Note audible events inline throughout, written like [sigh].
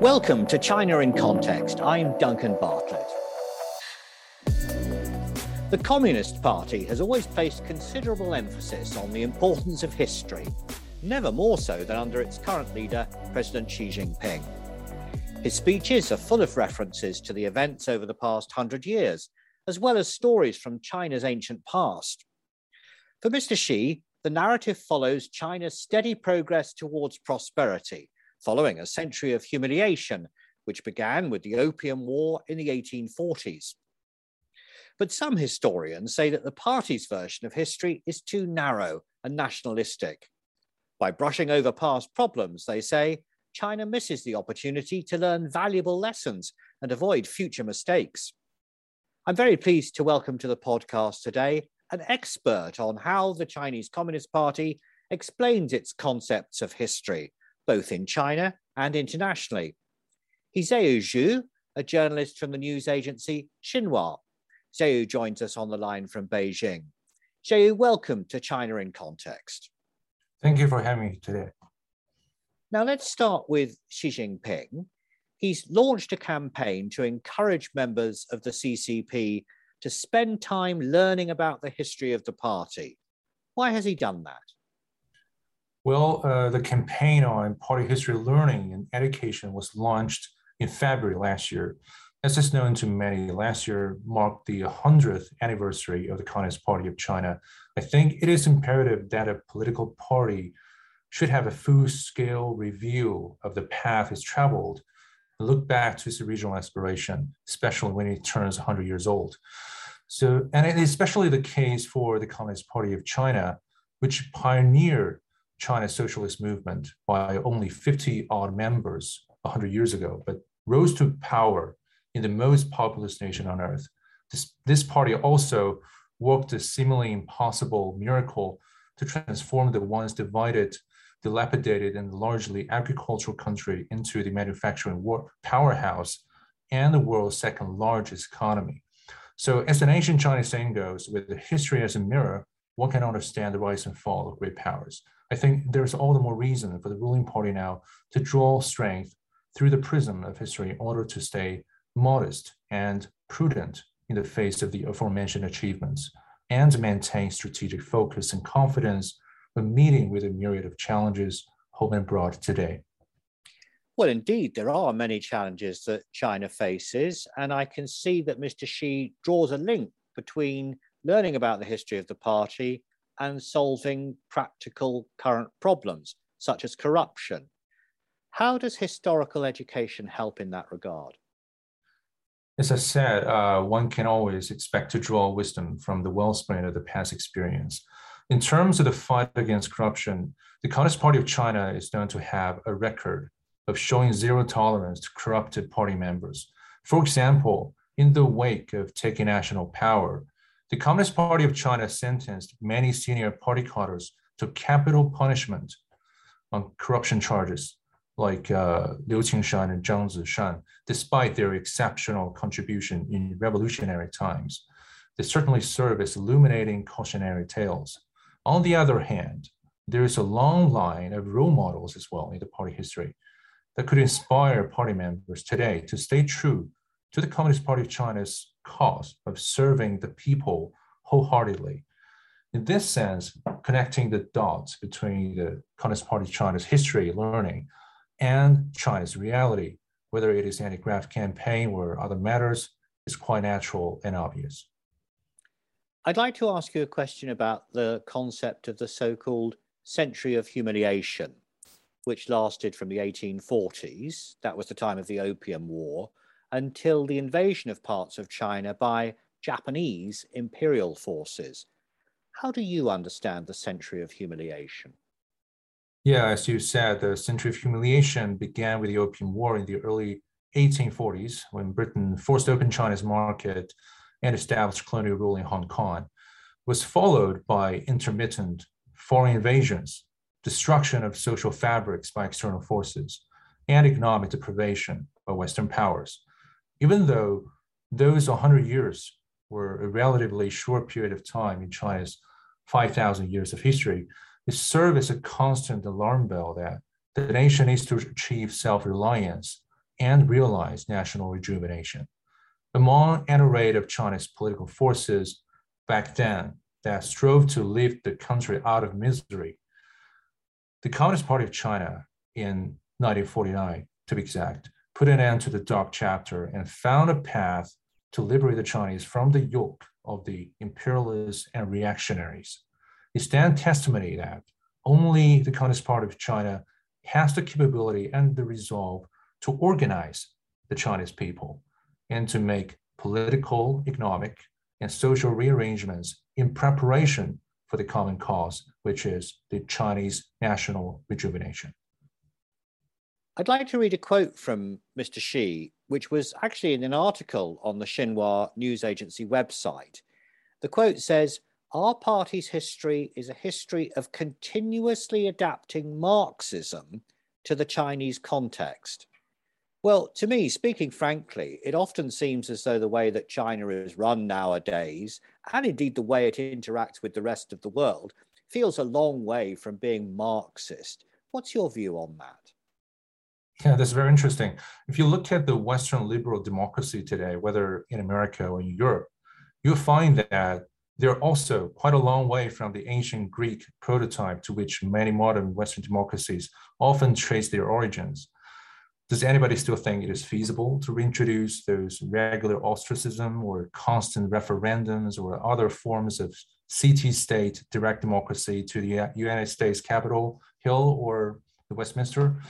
Welcome to China in Context. I'm Duncan Bartlett. The Communist Party has always placed considerable emphasis on the importance of history, never more so than under its current leader, President Xi Jinping. His speeches are full of references to the events over the past hundred years, as well as stories from China's ancient past. For Mr. Xi, the narrative follows China's steady progress towards prosperity, following a century of humiliation, which began with the Opium War in the 1840s. But some historians say that the party's version of history is too narrow and nationalistic. By brushing over past problems, they say, China misses the opportunity to learn valuable lessons and avoid future mistakes. I'm very pleased to welcome to the podcast today an expert on how the Chinese Communist Party explains its concepts of history, both in China and internationally. Xiaoyu Zhu, a journalist from the news agency Xinhua. Xiaoyu joins us on the line from Beijing. Xiaoyu, welcome to China in Context. Thank you for having me today. Now let's start with Xi Jinping. He's launched a campaign to encourage members of the CCP to spend time learning about the history of the party. Why has he done that? Well, uh, the campaign on party history learning and education was launched in February last year. As is known to many, last year marked the 100th anniversary of the Communist Party of China. I think it is imperative that a political party should have a full scale review of the path it's traveled look back to its original aspiration, especially when it turns 100 years old. So, and especially the case for the Communist Party of China, which pioneered China's socialist movement by only 50 odd members 100 years ago, but rose to power in the most populous nation on earth. This, this party also worked a seemingly impossible miracle to transform the once divided dilapidated and largely agricultural country into the manufacturing powerhouse and the world's second largest economy. So, as the ancient Chinese saying goes, with history as a mirror, one can understand the rise and fall of great powers. I think there's all the more reason for the ruling party now to draw strength through the prism of history in order to stay modest and prudent in the face of the aforementioned achievements and maintain strategic focus and confidence a meeting with a myriad of challenges home and abroad today? Well, indeed, there are many challenges that China faces, and I can see that Mr. Xi draws a link between learning about the history of the party and solving practical current problems, such as corruption. How does historical education help in that regard? As I said, uh, one can always expect to draw wisdom from the wellspring of the past experience. In terms of the fight against corruption, the Communist Party of China is known to have a record of showing zero tolerance to corrupted party members. For example, in the wake of taking national power, the Communist Party of China sentenced many senior party cadres to capital punishment on corruption charges, like uh, Liu Qingshan and Zhang Zishan, despite their exceptional contribution in revolutionary times. They certainly serve as illuminating cautionary tales. On the other hand, there is a long line of role models as well in the party history that could inspire party members today to stay true to the Communist Party of China's cause of serving the people wholeheartedly. In this sense, connecting the dots between the Communist Party China's history, learning, and China's reality, whether it is anti-graft campaign or other matters, is quite natural and obvious. I'd like to ask you a question about the concept of the so called century of humiliation, which lasted from the 1840s, that was the time of the Opium War, until the invasion of parts of China by Japanese imperial forces. How do you understand the century of humiliation? Yeah, as you said, the century of humiliation began with the Opium War in the early 1840s when Britain forced open China's market and established colonial rule in Hong Kong, was followed by intermittent foreign invasions, destruction of social fabrics by external forces, and economic deprivation by Western powers. Even though those 100 years were a relatively short period of time in China's 5,000 years of history, it served as a constant alarm bell that the nation needs to achieve self reliance and realize national rejuvenation. Among an array of Chinese political forces back then that strove to lift the country out of misery, the Communist Party of China in 1949, to be exact, put an end to the dark chapter and found a path to liberate the Chinese from the yoke of the imperialists and reactionaries. It stands testimony that only the Communist Party of China has the capability and the resolve to organize the Chinese people and to make political, economic, and social rearrangements in preparation for the common cause, which is the Chinese national rejuvenation. I'd like to read a quote from Mr. Xi, which was actually in an article on the Xinhua news agency website. The quote says, Our party's history is a history of continuously adapting Marxism to the Chinese context. Well, to me, speaking frankly, it often seems as though the way that China is run nowadays, and indeed the way it interacts with the rest of the world, feels a long way from being Marxist. What's your view on that? Yeah, that's very interesting. If you look at the Western liberal democracy today, whether in America or in Europe, you'll find that they're also quite a long way from the ancient Greek prototype to which many modern Western democracies often trace their origins. Does anybody still think it is feasible to reintroduce those regular ostracism or constant referendums or other forms of city state direct democracy to the United States Capitol Hill or the Westminster?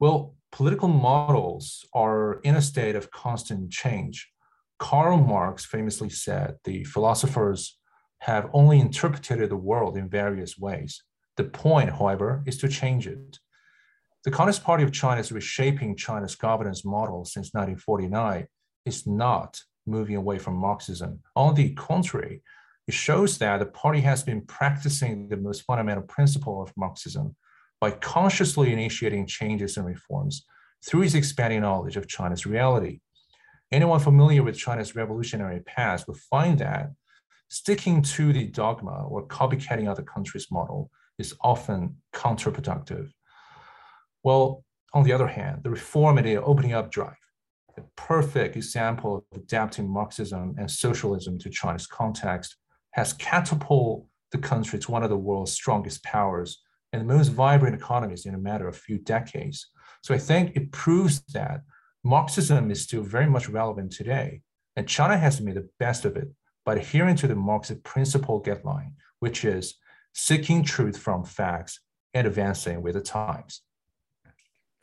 Well, political models are in a state of constant change. Karl Marx famously said the philosophers have only interpreted the world in various ways. The point, however, is to change it. The Communist Party of China is reshaping China's governance model since 1949. It's not moving away from Marxism. On the contrary, it shows that the party has been practicing the most fundamental principle of Marxism by consciously initiating changes and reforms through his expanding knowledge of China's reality. Anyone familiar with China's revolutionary past will find that sticking to the dogma or copycatting other countries' model is often counterproductive. Well, on the other hand, the reform and opening up drive, a perfect example of adapting Marxism and socialism to China's context, has catapulted the country to one of the world's strongest powers and the most vibrant economies in a matter of a few decades. So I think it proves that Marxism is still very much relevant today, and China has made the best of it by adhering to the Marxist principle guideline, which is seeking truth from facts and advancing with the times.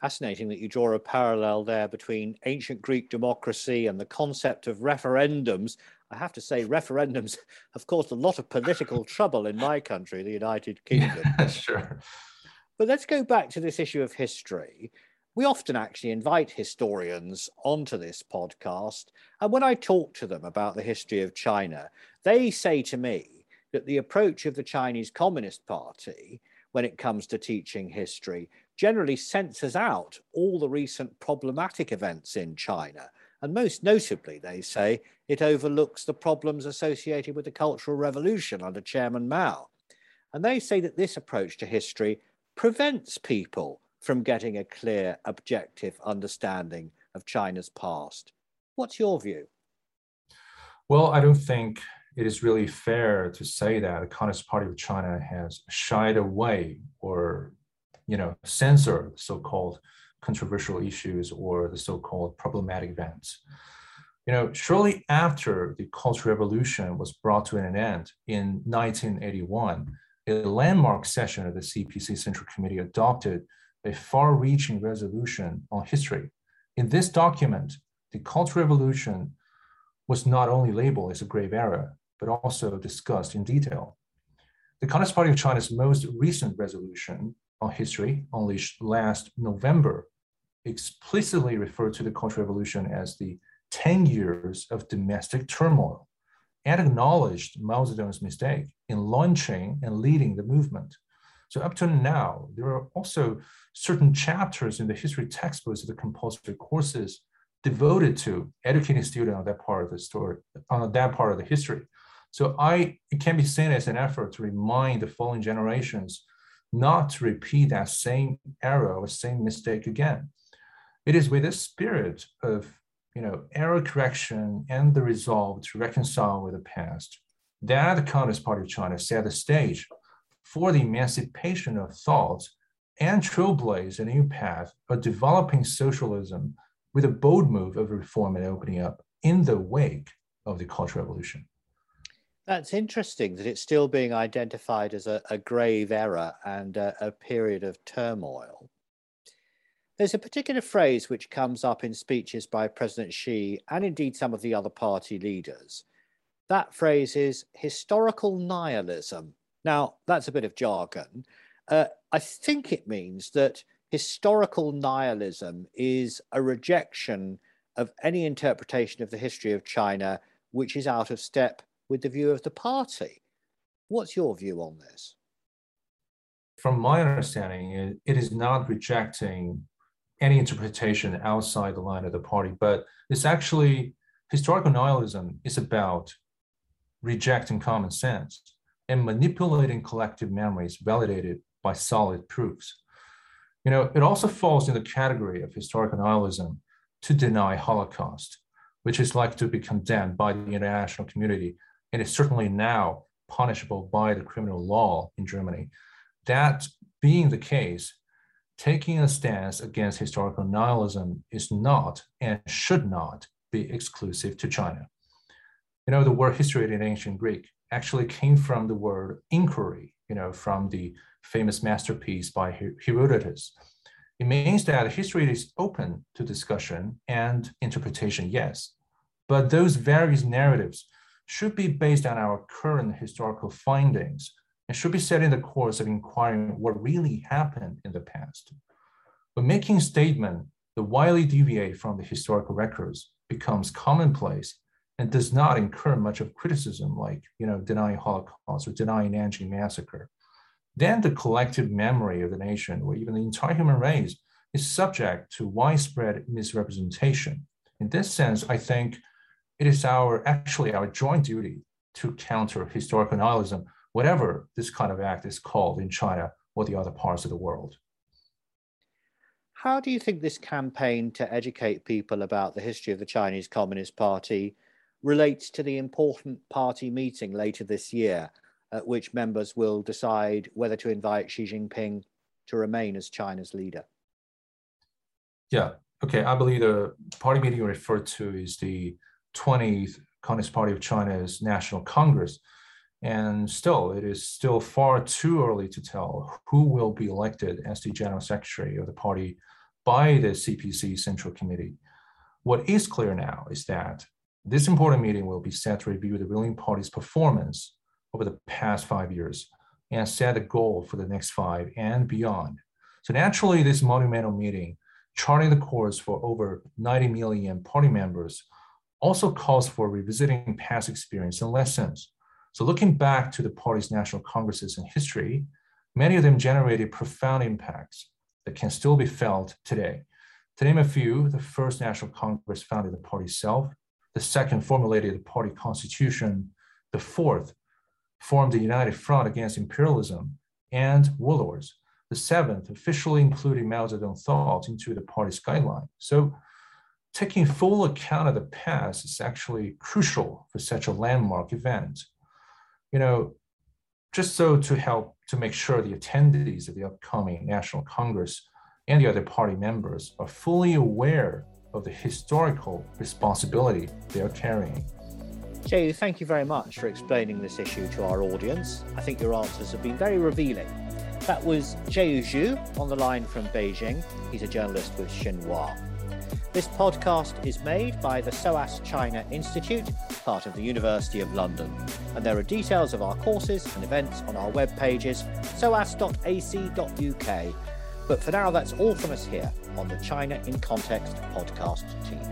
Fascinating that you draw a parallel there between ancient Greek democracy and the concept of referendums. I have to say, referendums [laughs] have caused a lot of political trouble in my country, the United [laughs] Kingdom. Yeah, sure. But let's go back to this issue of history we often actually invite historians onto this podcast. And when I talk to them about the history of China, they say to me that the approach of the Chinese Communist Party when it comes to teaching history generally censors out all the recent problematic events in China. And most notably, they say it overlooks the problems associated with the Cultural Revolution under Chairman Mao. And they say that this approach to history prevents people from getting a clear, objective understanding of China's past. What's your view? Well, I don't think it is really fair to say that the Communist Party of China has shied away or, you know, censored so-called controversial issues or the so-called problematic events. You know, shortly after the Cultural Revolution was brought to an end in 1981, a landmark session of the CPC Central Committee adopted a far-reaching resolution on history. In this document, the Cultural Revolution was not only labeled as a grave error, but also discussed in detail. The Communist Party of China's most recent resolution on history, unleashed last November, explicitly referred to the Cultural Revolution as the 10 years of domestic turmoil and acknowledged Mao Zedong's mistake in launching and leading the movement. So up to now, there are also certain chapters in the history textbooks of the compulsory courses devoted to educating students on that part of the story, on that part of the history. So I it can be seen as an effort to remind the following generations not to repeat that same error or same mistake again. It is with a spirit of you know, error correction and the resolve to reconcile with the past that the Communist Party of China set the stage for the emancipation of thought and trailblaze a new path of developing socialism with a bold move of reform and opening up in the wake of the Cultural Revolution. That's interesting that it's still being identified as a, a grave error and a, a period of turmoil. There's a particular phrase which comes up in speeches by President Xi and indeed some of the other party leaders. That phrase is historical nihilism. Now, that's a bit of jargon. Uh, I think it means that historical nihilism is a rejection of any interpretation of the history of China which is out of step with the view of the party. What's your view on this? From my understanding, it, is not rejecting any interpretation outside the line of the party, but it's actually historical nihilism is about rejecting common sense and manipulating collective memories validated by solid proofs. You know, it also falls in the category of historical nihilism to deny Holocaust, which is likely to be condemned by the international community and is certainly now punishable by the criminal law in Germany. That being the case, taking a stance against historical nihilism is not and should not be exclusive to China. You know, the word history in ancient Greek actually came from the word inquiry, you know, from the famous masterpiece by Herodotus. It means that history is open to discussion and interpretation, yes, but those various narratives should be based on our current historical findings and should be set in the course of inquiring what really happened in the past. But making statement that widely deviate from the historical records becomes commonplace and does not incur much of criticism like you know denying Holocaust or denying Nanjing massacre. Then the collective memory of the nation or even the entire human race is subject to widespread misrepresentation. In this sense, I think it is our actually our joint duty to counter historical nihilism whatever this kind of act is called in China or the other parts of the world. How do you think this campaign to educate people about the history of the Chinese Communist Party relates to the important party meeting later this year, at which members will decide whether to invite Xi Jinping to remain as China's leader? Yeah, okay. I believe the party meeting you referred to is the 20th Communist Party of China's National Congress. And still, it is still far too early to tell who will be elected as the general secretary of the party by the CPC Central Committee. What is clear now is that this important meeting will be set to review the ruling party's performance over the past five years and set a goal for the next five and beyond. So naturally, this monumental meeting, charting the course for over 90 million party members, also calls for revisiting past experience and lessons so looking back to the party's national congresses in history, many of them generated profound impacts that can still be felt today. To name a few, the first National Congress founded the party itself, the second formulated the party constitution, the fourth formed the United Front against imperialism and warlords, the seventh officially included Mao Zedong thought into the party's guideline. So taking full account of the past is actually crucial for such a landmark event you know, just so to help to make sure the attendees of the upcoming National Congress and the other party members are fully aware of the historical responsibility they are carrying. Jay, thank you very much for explaining this issue to our audience. I think your answers have been very revealing. That was Jay Zhu on the line from Beijing. He's a journalist with Xinhua. This podcast is made by the SOAS China Institute, part of the University of London. And there are details of our courses and events on our web pages, soas.ac.uk. But for now, that's all from us here on the China in Context podcast team.